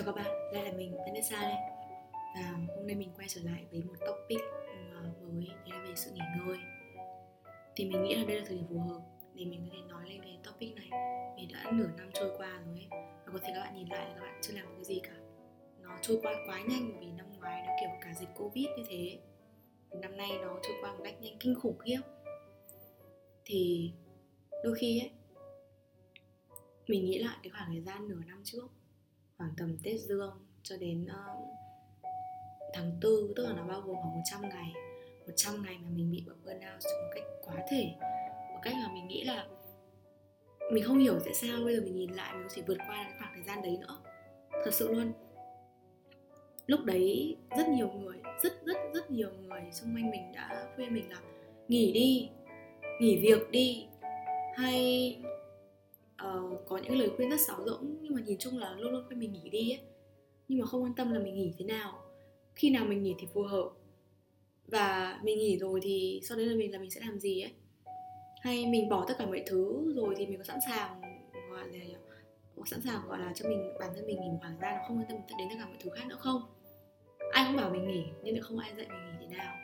Chào các bạn, đây là mình Vanessa đây. Và hôm nay mình quay trở lại với một topic ờ, mới Đấy là về sự nghỉ ngơi. Thì mình nghĩ là đây là thời điểm phù hợp Để mình có thể nói lên về topic này. Vì đã nửa năm trôi qua rồi ấy. Và có thể các bạn nhìn lại là các bạn chưa làm được cái gì cả. Nó trôi qua quá nhanh vì năm ngoái nó kiểu cả dịch Covid như thế. Năm nay nó trôi qua một cách nhanh kinh khủng khiếp. Thì đôi khi ấy mình nghĩ lại cái khoảng thời gian nửa năm trước khoảng tầm Tết Dương cho đến uh, tháng Tư tức là nó bao gồm khoảng 100 ngày. 100 ngày mà mình bị burnout một cách quá thể. Một cách mà mình nghĩ là mình không hiểu tại sao bây giờ mình nhìn lại mình có thể vượt qua cái khoảng thời gian đấy nữa. Thật sự luôn. Lúc đấy rất nhiều người rất rất rất nhiều người xung quanh mình đã khuyên mình là nghỉ đi nghỉ việc đi hay uh, có những lời khuyên rất sáo rỗng nhưng mà nhìn chung là luôn luôn khuyên mình nghỉ đi ấy. Nhưng mà không quan tâm là mình nghỉ thế nào. Khi nào mình nghỉ thì phù hợp. Và mình nghỉ rồi thì sau đấy là mình là mình sẽ làm gì ấy? Hay mình bỏ tất cả mọi thứ rồi thì mình có sẵn sàng gọi là có sẵn sàng gọi là cho mình bản thân mình nghỉ một khoảng ra nó không quan tâm đến tất cả mọi thứ khác nữa không? Ai cũng bảo mình nghỉ nhưng lại không ai dạy mình nghỉ thế nào.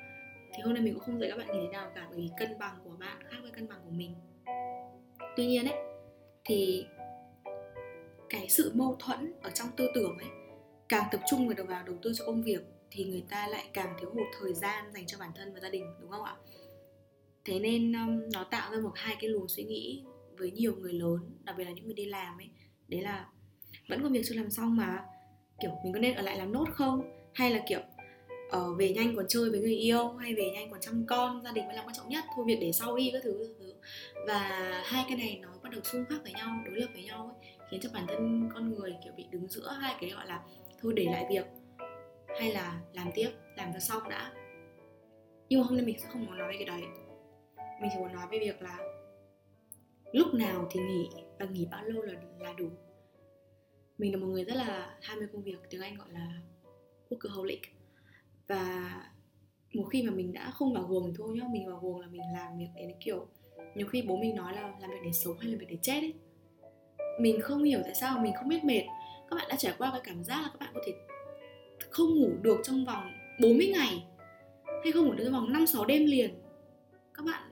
Thì hôm nay mình cũng không dạy các bạn nghỉ thế nào cả bởi vì cân bằng của bạn khác với cân bằng của mình. Tuy nhiên ấy thì cái sự mâu thuẫn ở trong tư tưởng ấy càng tập trung vào vào đầu tư cho công việc thì người ta lại càng thiếu hụt thời gian dành cho bản thân và gia đình đúng không ạ? Thế nên um, nó tạo ra một hai cái luồng suy nghĩ với nhiều người lớn đặc biệt là những người đi làm ấy. Đấy là vẫn có việc chưa làm xong mà kiểu mình có nên ở lại làm nốt không? Hay là kiểu ở uh, về nhanh còn chơi với người yêu hay về nhanh còn chăm con gia đình mới là quan trọng nhất thôi việc để sau đi các thứ, các thứ. Và hai cái này nó bắt đầu xung khắc với nhau đối lập với nhau ấy, khiến cho bản thân con người kiểu bị đứng giữa hai cái gọi là thôi để lại việc hay là làm tiếp làm cho xong đã. Nhưng mà hôm nay mình sẽ không muốn nói về cái đấy. Mình chỉ muốn nói về việc là lúc nào thì nghỉ và nghỉ bao lâu là là đủ. Mình là một người rất là ham mê công việc tiếng anh gọi là workaholic. Và một khi mà mình đã không vào guồng thôi nhá mình vào guồng là mình làm việc đến kiểu nhiều khi bố mình nói là làm việc để sống hay là việc để chết ấy. Mình không hiểu tại sao mình không biết mệt. Các bạn đã trải qua cái cảm giác là các bạn có thể không ngủ được trong vòng 40 ngày hay không ngủ được trong vòng 5 6 đêm liền. Các bạn,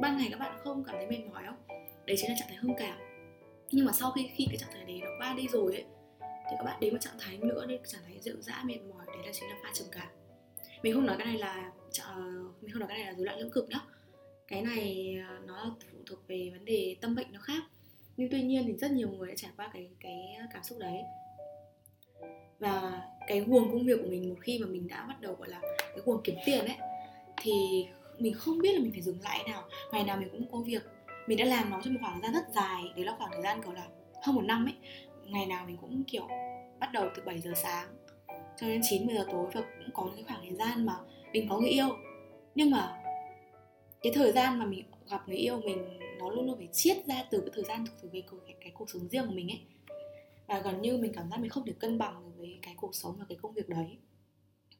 ban ngày các bạn không cảm thấy mệt mỏi không? Đấy chính là trạng thái hưng cảm. Nhưng mà sau khi khi cái trạng thái đấy nó qua đi rồi ấy, thì các bạn đến một trạng thái nữa đấy trạng thái rượu dã, mệt mỏi, đấy là chính là pha trầm cảm. Mình không nói cái này là ờ, mình không nói cái này là rối loạn lưỡng cực nhá cái này ờ, nó phụ thuộc về vấn đề tâm bệnh nó khác. Nhưng tuy nhiên thì rất nhiều người đã trải qua cái cái cảm xúc đấy. Và cái guồng công việc của mình một khi mà mình đã bắt đầu, gọi là, cái guồng kiếm tiền ấy, thì mình không biết là mình phải dừng lại nào. Ngày nào mình cũng có việc. Mình đã làm nó trong một khoảng thời gian rất dài. Đấy là khoảng thời gian kiểu là, hơn một năm ấy. Ngày nào mình cũng, kiểu, bắt đầu từ 7 giờ sáng cho đến 9 10 giờ tối và cũng có những cái khoảng thời gian mà mình có người yêu. Nhưng mà cái thời gian mà mình gặp người yêu mình nó luôn luôn phải chiết ra từ cái thời gian từ cái, cái, cái cuộc sống riêng của mình ấy. Và gần như mình cảm giác mình không thể cân bằng với cái cuộc sống và cái công việc đấy.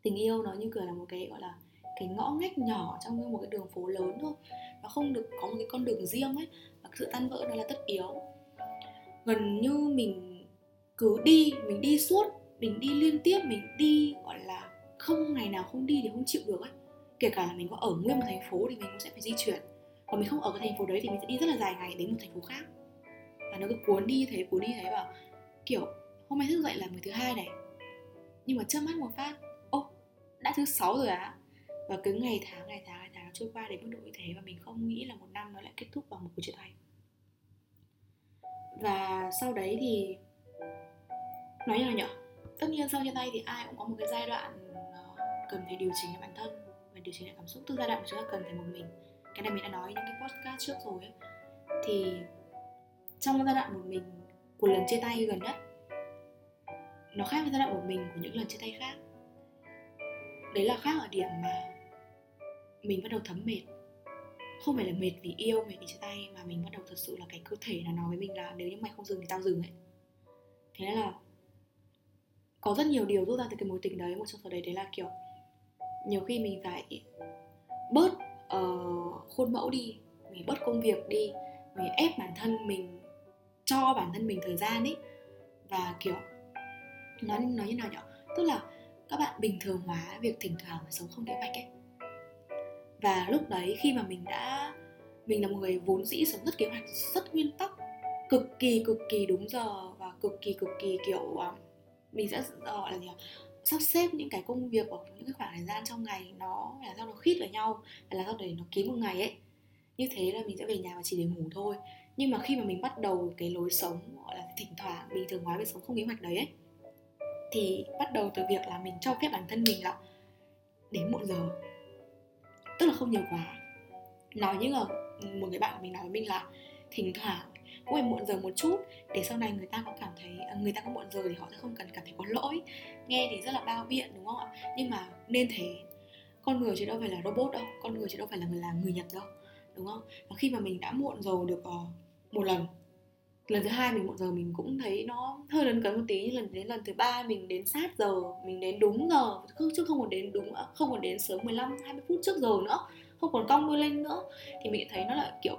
Tình yêu nó như kiểu là một cái gọi là cái ngõ ngách nhỏ trong một cái đường phố lớn thôi. Nó không được có một cái con đường riêng ấy. Và sự tan vỡ nó là tất yếu. Gần như mình cứ đi mình đi suốt mình đi liên tiếp mình đi gọi là không ngày nào không đi thì không chịu được ấy kể cả là mình có ở nguyên một thành phố thì mình cũng sẽ phải di chuyển. Còn mình không ở cái thành phố đấy thì mình sẽ đi rất là dài ngày đến một thành phố khác. Và nó cứ cuốn đi thế, cuốn đi thế và kiểu, hôm nay thức dậy là ngày thứ hai này. Nhưng mà chớp mắt một phát, ô, đã thứ sáu rồi á. Và cứ ngày tháng ngày tháng ngày tháng trôi qua đến mức độ như thế và mình không nghĩ là một năm nó lại kết thúc bằng một cuộc chuyện tay và sau đấy thì, nói như là nhở tất nhiên sau chia tay thì ai cũng có một cái giai đoạn ờ, cần phải điều chỉnh lại bản thân và điều chỉnh lại cảm xúc từ giai đoạn mà chúng ta cần phải một mình. Cái này mình đã nói những cái podcast trước rồi ấy. Thì trong giai đoạn một mình của lần chia tay gần nhất, nó khác với giai đoạn một mình của những lần chia tay khác. Đấy là khác ở điểm mà mình bắt đầu thấm mệt. Không phải là mệt vì yêu, mệt vì chia tay, mà mình bắt đầu thật sự là cái cơ thể nó nói với mình là nếu như mày không dừng thì tao dừng ấy. Thế nên là có rất nhiều điều rút ra từ cái mối tình đấy, một trong số đấy đấy là kiểu nhiều khi mình phải bớt uh, khuôn mẫu đi mình bớt công việc đi mình ép bản thân mình cho bản thân mình thời gian ấy. Và kiểu nó nói như nào nhỉ? Tức là các bạn bình thường hóa việc thỉnh thoảng sống không kế hoạch ấy. Và lúc đấy khi mà mình đã mình là một người vốn dĩ sống rất kế hoạch rất nguyên tắc cực kỳ cực kỳ đúng giờ và cực kỳ cực kỳ kiểu ờ, mình sẽ ờ, gọi là gì sắp xếp những cái công việc ở những cái khoảng thời gian trong ngày nó, là sao nó khít với nhau và là sao để nó kín một ngày ấy. Như thế là mình sẽ về nhà và chỉ để ngủ thôi. Nhưng mà khi mà mình bắt đầu cái lối sống, gọi là, thỉnh thoảng, bình thường hóa việc sống không kế hoạch đấy ấy, thì bắt đầu từ việc là mình cho phép bản thân mình là đến muộn giờ. Tức là không nhiều quá. Nói như là một người bạn của mình nói với mình là thỉnh thoảng cũng phải muộn giờ một chút, để sau này người ta có cảm thấy à, người ta có muộn giờ thì họ sẽ không cần cảm thấy có lỗi. Nghe thì rất là bao biện, đúng không ạ? Nhưng mà nên thế con người chứ đâu phải là robot đâu, con người chứ đâu phải là người làm, người nhật đâu, đúng không? Và khi mà mình đã muộn giờ được ờ, một lần lần thứ hai mình muộn giờ mình cũng thấy nó hơi lớn cấn một tí nhưng lần đến lần thứ ba mình đến sát giờ, mình đến đúng giờ chứ không còn đến đúng, không còn đến sớm 15 20 phút trước giờ nữa, không còn cong đuôi lên nữa, thì mình thấy nó là, kiểu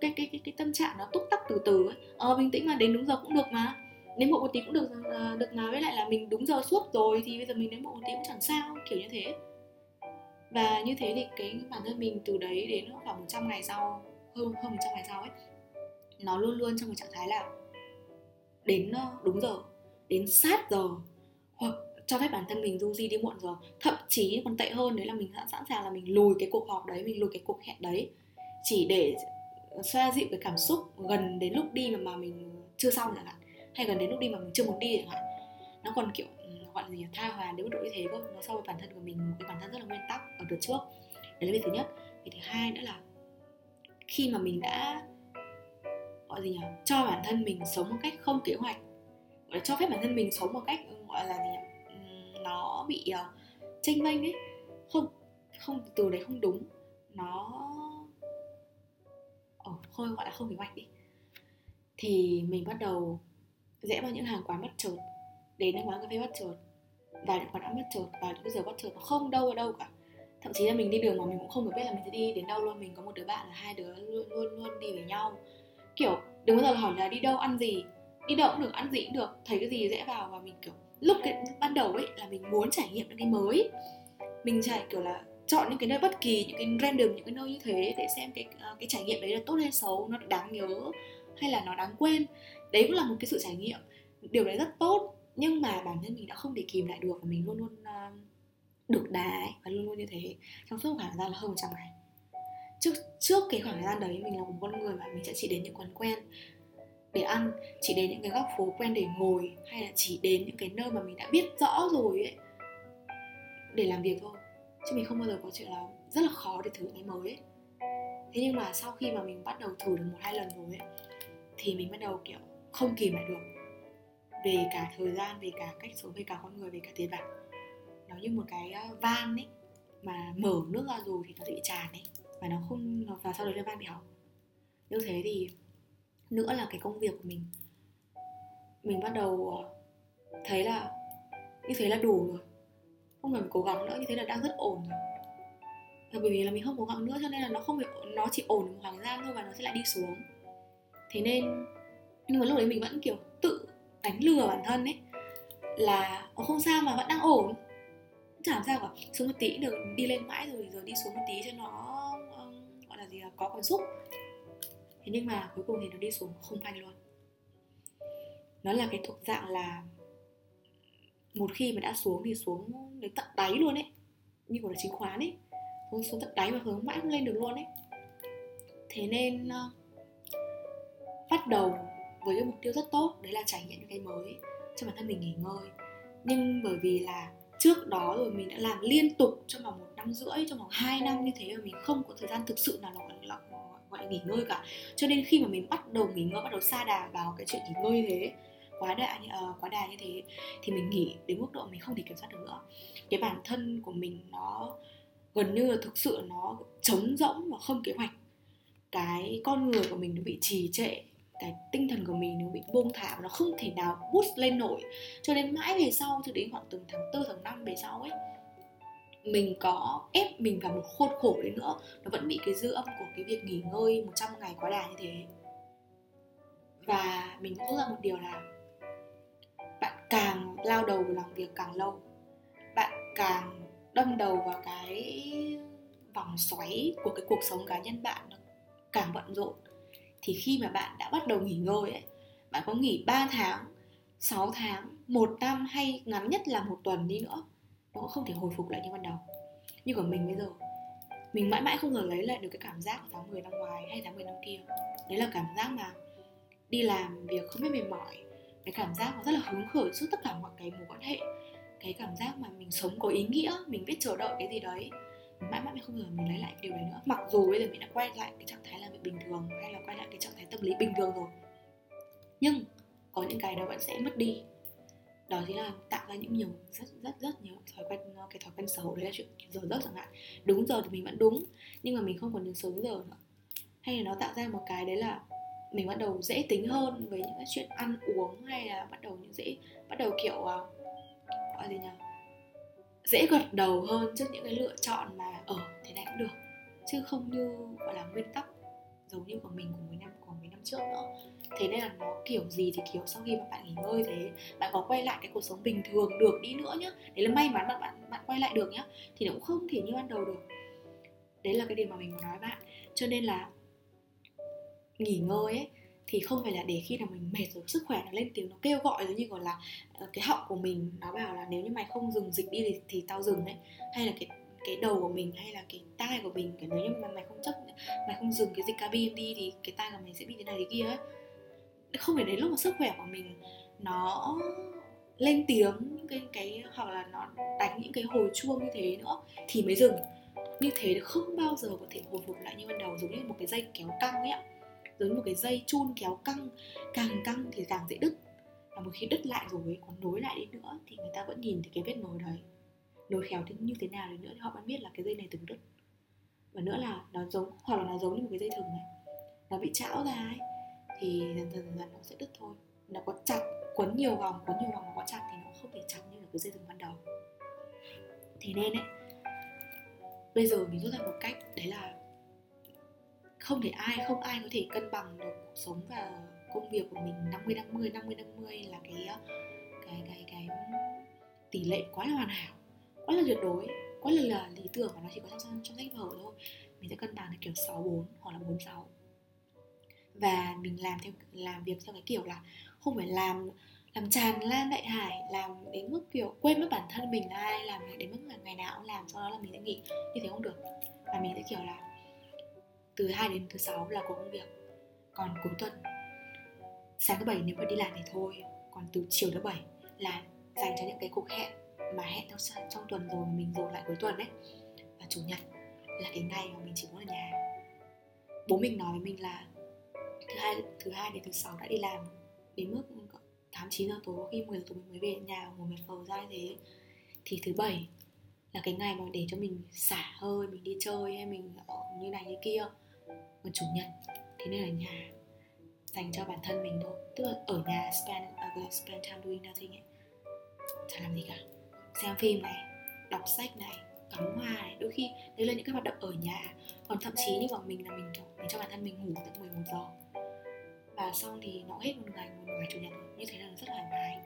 cái cái cái cái tâm trạng nó túc tắc từ từ ấy. Ờ bình tĩnh mà, đến đúng giờ cũng được mà. Đến muộn một tí cũng được ờ, được mà, với lại là mình đúng giờ suốt rồi thì bây giờ mình đến muộn một tí cũng chẳng sao, kiểu như thế. Và như thế thì cái bản thân mình từ đấy đến khoảng 100 ngày sau, hơn hơn 100 ngày sau ấy, nó luôn luôn trong một trạng thái là đến ờ, đúng giờ, đến sát giờ, hoặc cho phép bản thân mình du di đi muộn giờ. Thậm chí còn tệ hơn, đấy là mình sẵn sàng là mình lùi cái cuộc họp đấy, mình lùi cái cuộc hẹn đấy, chỉ để xoa dịu cái cảm xúc gần đến lúc đi mà, mà mình chưa xong chẳng hạn. Hay gần đến lúc đi mà mình chưa muốn đi chẳng hạn. Nó còn kiểu ừ, gọi là gì tha hòa đến mức độ như thế cơ. Nó so với bản thân của mình một cái bản thân rất là nguyên tắc ở đợt trước. Đấy là việc thứ nhất. Việc thứ hai nữa là khi mà mình đã gọi gì nhỉ? Cho bản thân mình sống một cách không kế hoạch gọi là cho phép bản thân mình sống một cách gọi là gì nhỉ? Ừ, nó bị ờ, uh, tranh vênh ấy. Không không từ đấy không đúng. Nó ở thôi, gọi là không kế hoạch đi. Thì mình bắt đầu rẽ vào những hàng quán bất chợt, đến những quán cà phê bất chợt, vào những quán ăn bất chợt, vào những giờ bất chợt. Nó không đâu ở đâu cả. Thậm chí là mình đi đường mà mình cũng không được biết là mình sẽ đi đến đâu luôn. Mình có một đứa bạn là hai đứa luôn luôn luôn đi với nhau. Kiểu, đừng bao giờ hỏi là đi đâu ăn gì. Đi đâu cũng được, ăn gì cũng được. Thấy cái gì dễ vào và mình, kiểu, lúc cái, ban đầu ấy là mình muốn trải nghiệm những cái mới. Mình trải, kiểu là chọn những cái nơi bất kỳ những cái random những cái nơi như thế để xem cái ờ, cái trải nghiệm đấy là tốt hay xấu nó đáng nhớ hay là nó đáng quên. Đấy cũng là một cái sự trải nghiệm. Điều đấy rất tốt nhưng mà bản thân mình đã không thể kìm lại được và mình luôn luôn uh, được đà ấy, và luôn luôn như thế. Trong suốt khoảng thời gian là hơn 100 ngày. Trước trước cái khoảng thời gian đấy mình là một con người mà mình sẽ chỉ đến những quán quen để ăn chỉ đến những cái góc phố quen để ngồi hay là chỉ đến những cái nơi mà mình đã biết rõ rồi ấy để làm việc thôi chứ mình không bao giờ có chuyện là rất là khó để thử cái mới ấy. Thế nhưng mà sau khi mà mình bắt đầu thử được một hai lần rồi ấy, thì mình bắt đầu, kiểu, không kìm lại được. Về cả thời gian, về cả cách sống, về cả con người, về cả tiền bạc. Nó như một cái ờ, van ấy, mà mở nước ra rồi thì nó sẽ bị tràn ấy và nó không và sau đấy là van bị hỏng. Như thế thì nữa là cái công việc của mình. Mình bắt đầu ờ, thấy là, như thế là đủ rồi không cần cố gắng nữa, như thế là đang rất ổn rồi. Bởi vì là mình không cố gắng nữa cho nên là nó không phải, nó chỉ ổn một khoảng gian thôi và nó sẽ lại đi xuống. Thế nên, nhưng mà lúc đấy mình vẫn kiểu tự đánh lừa bản thân ấy, là không sao mà vẫn đang ổn. Chả làm sao cả, xuống một tí được, đi lên mãi rồi rồi đi xuống một tí cho nó gọi là gì là có cảm xúc. Thế nhưng mà cuối cùng thì nó đi xuống không phanh luôn. Nó là cái thuộc dạng là một khi mà đã xuống thì xuống đến tận đáy luôn ấy. Như của là chứng khoán ấy. Xuống xuống tận đáy và hướng mãi không lên được luôn ấy. Thế nên uh, bắt đầu với cái mục tiêu rất tốt đấy là trải nghiệm những cái mới cho bản thân mình nghỉ ngơi. Nhưng bởi vì là trước đó rồi mình đã làm liên tục trong vòng một năm rưỡi trong vòng 2 năm như thế mà mình không có thời gian thực sự nào gọi là, gọi là nghỉ ngơi cả. Cho nên khi mà mình bắt đầu nghỉ ngơi bắt đầu xa đà vào cái chuyện nghỉ ngơi như thế quá đà như uh, quá đà như thế thì mình nghỉ đến mức độ mình không thể kiểm soát được nữa. Cái bản thân của mình nó gần như là thực sự nó trống rỗng và không kế hoạch. Cái con người của mình nó bị trì trệ cái tinh thần của mình nó bị buông thả nó không thể nào boost lên nổi. Cho đến mãi về sau cho đến khoảng từng tháng tư tháng năm về sau ấy mình có ép mình vào một khuôn khổ đấy nữa. Nó vẫn bị cái dư âm của cái việc nghỉ ngơi 100 ngày quá đà như thế. Và mình cũng rút ra một điều là càng lao đầu vào làm việc càng lâu. Bạn càng đâm đầu vào cái vòng xoáy của cái cuộc sống cá nhân bạn nó càng bận rộn. Thì khi mà bạn đã bắt đầu nghỉ ngơi ấy bạn có nghỉ 3 tháng 6 tháng, một năm hay ngắn nhất là một tuần đi nữa nó cũng không thể hồi phục lại như ban đầu. Như của mình bây giờ mình mãi mãi không ngờ lấy lại được cái cảm giác của tháng 10 năm ngoài hay tháng 10 năm kia. Đấy là cảm giác mà đi làm việc không biết mệt mỏi cái cảm giác nó rất là hứng khởi suốt tất cả mọi cái mối quan hệ. Cái cảm giác mà mình sống có ý nghĩa, mình biết chờ đợi cái gì đấy. Mãi mãi mình không ngờ mình lấy lại điều đấy nữa. Mặc dù bây giờ mình đã quay lại cái trạng thái làm việc bình thường, hay là quay lại cái trạng thái tâm lý bình thường rồi. Nhưng, có những cái đó vẫn sẽ mất đi. Đó chính là tạo ra những nhiều, rất rất rất nhiều thói quen, cái thói quen xấu, đấy là chuyện giờ giấc chẳng hạn. Đúng giờ thì mình vẫn đúng, nhưng mà mình không còn đến sớm giờ nữa. Hay là nó tạo ra một cái đấy là mình bắt đầu dễ tính hơn với những cái chuyện ăn uống hay là bắt đầu những dễ, bắt đầu kiểu à, gọi gì nhỉ? Dễ gật đầu hơn trước những cái lựa chọn mà ở thế này cũng được. Chứ không như, gọi là, nguyên tắc giống như của mình của mấy năm, của mấy năm trước nữa. Thế nên là nó kiểu gì thì kiểu sau khi mà bạn nghỉ ngơi thế, bạn có quay lại cái cuộc sống bình thường được đi nữa nhá. Đấy là may mắn bạn bạn bạn quay lại được nhá. Thì nó cũng không thể như ban đầu được. Đấy là cái điều mà mình muốn nói bạn. Cho nên là nghỉ ngơi ấy thì không phải là để khi nào mình mệt rồi sức khỏe nó lên tiếng nó kêu gọi giống như gọi là ờ, cái họng của mình nó bảo là nếu như mày không dừng dịch đi thì, thì tao dừng đấy hay là cái cái đầu của mình hay là cái tai của mình cái nếu như mà mày không chấp mày không dừng cái dịch cabin đi thì cái tai của mày sẽ bị thế này thế kia ấy. Không phải đến lúc mà sức khỏe của mình nó lên tiếng những cái cái hoặc là nó đánh những cái hồi chuông như thế nữa thì mới dừng. Như thế không bao giờ có thể hồi phục lại như ban đầu giống như một cái dây kéo căng ấy ạ giống một cái dây chun kéo căng, càng căng thì càng dễ đứt. Và một khi đứt lại rồi, còn nối lại đi nữa thì người ta vẫn nhìn thấy cái vết nối đấy. Nối khéo thì như thế nào đi nữa thì họ vẫn biết là cái dây này từng đứt. Và nữa là nó giống, hoặc là nó giống như một cái dây thừng này. Nó bị chảo ra ấy, thì dần dần dần nó sẽ đứt thôi. Nó có chặt, quấn nhiều vòng, quấn nhiều vòng nó có chặt thì nó không thể chặt như là cái dây thừng ban đầu. Thế nên ấy, bây giờ mình rút ra một cách, đấy là không thể ai không ai có thể cân bằng được cuộc sống và công việc của mình. 50 50 50 50 là cái ờ, cái cái cái tỷ lệ quá là hoàn hảo quá là tuyệt đối quá là, là lý tưởng và nó chỉ có trong trong sách vở thôi. Mình sẽ cân bằng theo kiểu 6 4 hoặc là 4 6 và mình làm theo làm việc theo cái kiểu là không phải làm làm tràn lan đại hải làm đến mức kiểu quên mất bản thân mình là ai làm đến mức là ngày nào cũng làm sau đó là mình sẽ nghỉ. Như thế không được. Và mình sẽ kiểu là từ 2 đến thứ sáu là có công việc. Còn cuối tuần sáng thứ bảy nếu mà đi làm thì thôi. Còn từ chiều thứ bảy là dành cho những cái cuộc hẹn mà hẹn trong, trong tuần rồi mình rồi lại cuối tuần đấy và chủ nhật là cái ngày mà mình chỉ muốn ở nhà. Bố mình nói với mình là thứ hai thứ hai đến thứ sáu đã đi làm đến mức tám chín giờ tối khi 10 giờ tối mình mới về nhà ngồi mệt phờ ra thế. Thì thứ bảy là cái ngày mà để cho mình xả hơi mình đi chơi hay mình như này như kia một chủ nhật. Thế nên ở nhà dành cho bản thân mình thôi. Tức là ở nhà spend uh, spend time doing nothing ấy. Chẳng làm gì cả. Xem phim này đọc sách này cắm hoa này. Đôi khi đấy là những cái hoạt động ở nhà. Còn thậm chí như bọn mình là mình kiểu mình cho bản thân mình ngủ tận 11 giờ. Và xong thì nó hết một ngày một ngày chủ nhật như thế là rất thoải mái.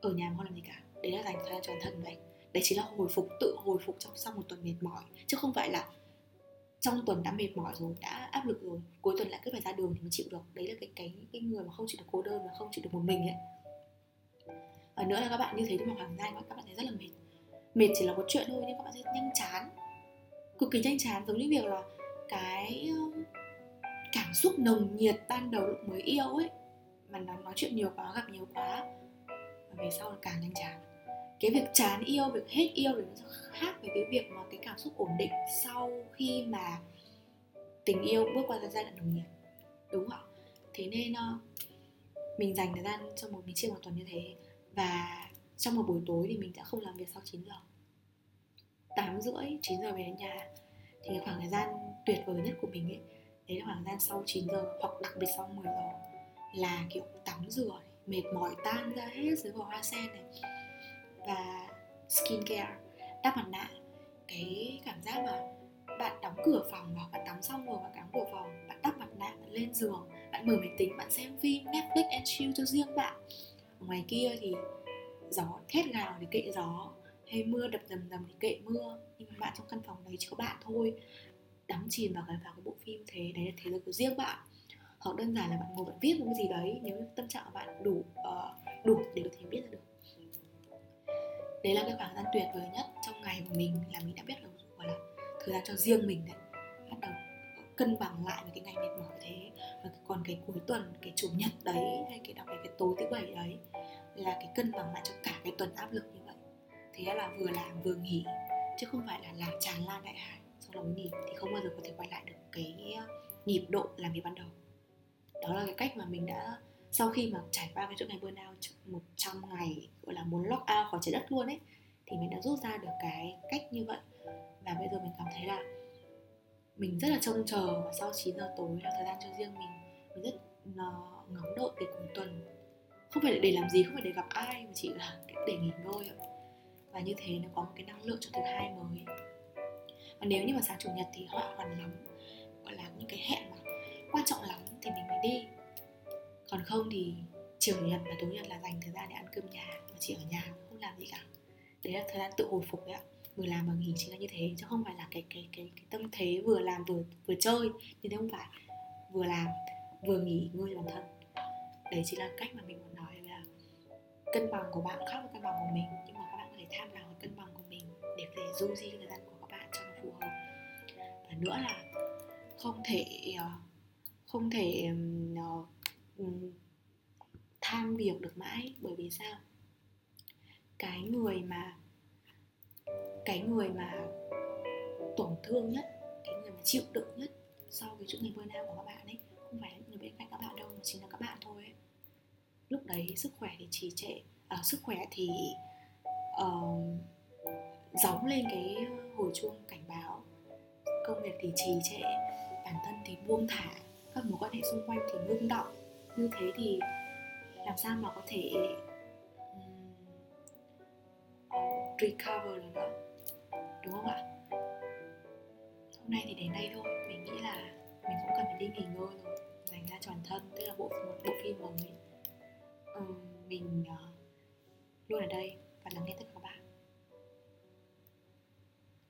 Ở nhà mà không làm gì cả. Đấy là dành thời gian cho bản thân đấy đấy chỉ là hồi phục tự hồi phục trong sau một tuần mệt mỏi. Chứ không phải là trong tuần đã mệt mỏi rồi, đã áp lực rồi, cuối tuần lại cứ phải ra đường thì mới chịu được. Đấy là cái cái cái người mà không chịu được cô đơn và không chịu được một mình ấy. Và nữa là các bạn như thế trong một hoàng giai các bạn thấy rất là mệt. Mệt chỉ là một chuyện thôi nhưng các bạn sẽ nhanh chán, cực kỳ nhanh chán, giống như việc là cái cảm xúc nồng nhiệt ban đầu lúc mới yêu ấy, mà nó nói chuyện nhiều quá, gặp nhiều quá, và về sau là càng nhanh chán. Cái việc chán yêu, việc hết yêu thì nó khác với cái việc mà cái cảm xúc ổn định sau khi mà tình yêu bước qua giai đoạn đồng nghiệp, đúng không thế nên ờ, mình dành thời gian cho một mình chia một tuần như thế và trong một buổi tối thì mình sẽ không làm việc sau 9 giờ. 8 rưỡi 9 giờ về đến nhà. Thì cái khoảng thời gian tuyệt vời nhất của mình ấy, đấy là khoảng thời gian sau 9 giờ hoặc đặc biệt sau 10 giờ là, kiểu, tắm rửa mệt mỏi tan ra hết dưới vỏ hoa sen này và skin care đắp mặt nạ. Cái cảm giác mà bạn đóng cửa phòng và bạn tắm xong rồi bạn đóng cửa phòng bạn đắp mặt nạ bạn lên giường bạn mở máy tính bạn xem phim Netflix and chill cho riêng bạn. Ngoài kia thì gió thét gào thì kệ gió hay mưa đập dầm dầm thì kệ mưa nhưng mà bạn trong căn phòng đấy chỉ có bạn thôi. Đắm chìm vào cái vào cái bộ phim thế đấy là thế giới của riêng bạn. Hoặc đơn giản là bạn ngồi bạn viết một cái gì đấy nếu tâm trạng của bạn đủ uh, đủ để có thể viết ra được. Đấy là cái khoảng gian tuyệt vời nhất ngày của mình là mình đã biết được gọi là thời gian cho riêng mình đấy, bắt đầu cân bằng lại với cái ngày mệt mỏi thế và còn cái cuối tuần, cái chủ nhật đấy, hay cái đặc biệt cái tối thứ bảy đấy là cái cân bằng lại cho cả cái tuần áp lực như vậy. Thế là vừa làm vừa nghỉ, chứ không phải là làm tràn lan đại hải, xong rồi mới nghỉ, thì không bao giờ có thể quay lại được cái ờ, nhịp độ làm việc ban đầu. Đó là cái cách mà mình đã, sau khi mà trải qua cái chuỗi ngày burnout 100 ngày, gọi là muốn lock out khỏi trái đất luôn ấy thì mình đã rút ra được cái cách như vậy. Và bây giờ mình cảm thấy là mình rất là trông chờ và sau 9 giờ tối là thời gian cho riêng mình. Mình rất là ngóng đợi để cuối tuần, không phải để làm gì, không phải để gặp ai, mà chỉ là để nghỉ ngơi và như thế nó có một cái năng lượng cho thứ hai mới. Và nếu như mà sáng chủ nhật thì họ hoàn lắm, gọi là những cái hẹn mà quan trọng lắm thì mình mới đi. Còn không thì chiều nhật và tối nhật là dành thời gian để ăn cơm nhà và chỉ ở nhà không làm gì cả đấy là thời gian tự hồi phục đấy ạ. Vừa làm bằng nghỉ chính là như thế, chứ không phải là cái cái cái cái tâm thế vừa làm vừa vừa chơi. Như thế không phải. Vừa làm, vừa nghỉ ngơi bản thân. Đấy chính là cách mà mình muốn nói là cân bằng của bạn, khác với cân bằng của mình. Nhưng mà các bạn có thể tham vào cân bằng của mình để có thể du di thời gian của các bạn cho nó phù hợp. Và nữa là không thể ờ, không thể ờ, tham việc được mãi. Bởi vì sao? Cái người mà cái người mà tổn thương nhất cái người mà chịu đựng nhất sau cái chuyện ngày burnout của các bạn ấy không phải người bên cạnh các bạn đâu mà chính là các bạn thôi ấy. lúc đấy sức khỏe thì trì trệ à, sức khỏe thì uh, gióng lên cái hồi chuông cảnh báo công việc thì trì trệ bản thân thì buông thả các mối quan hệ xung quanh thì ngưng động như thế thì làm sao mà có thể recover được nữa đúng không ạ? Hôm nay thì đến đây thôi. Mình nghĩ là mình cũng cần phải đi nghỉ ngơi rồi. Dành ra toàn thân tức là bộ một bộ phim mới ừ, mình uh, luôn ở đây và lắng nghe tất cả.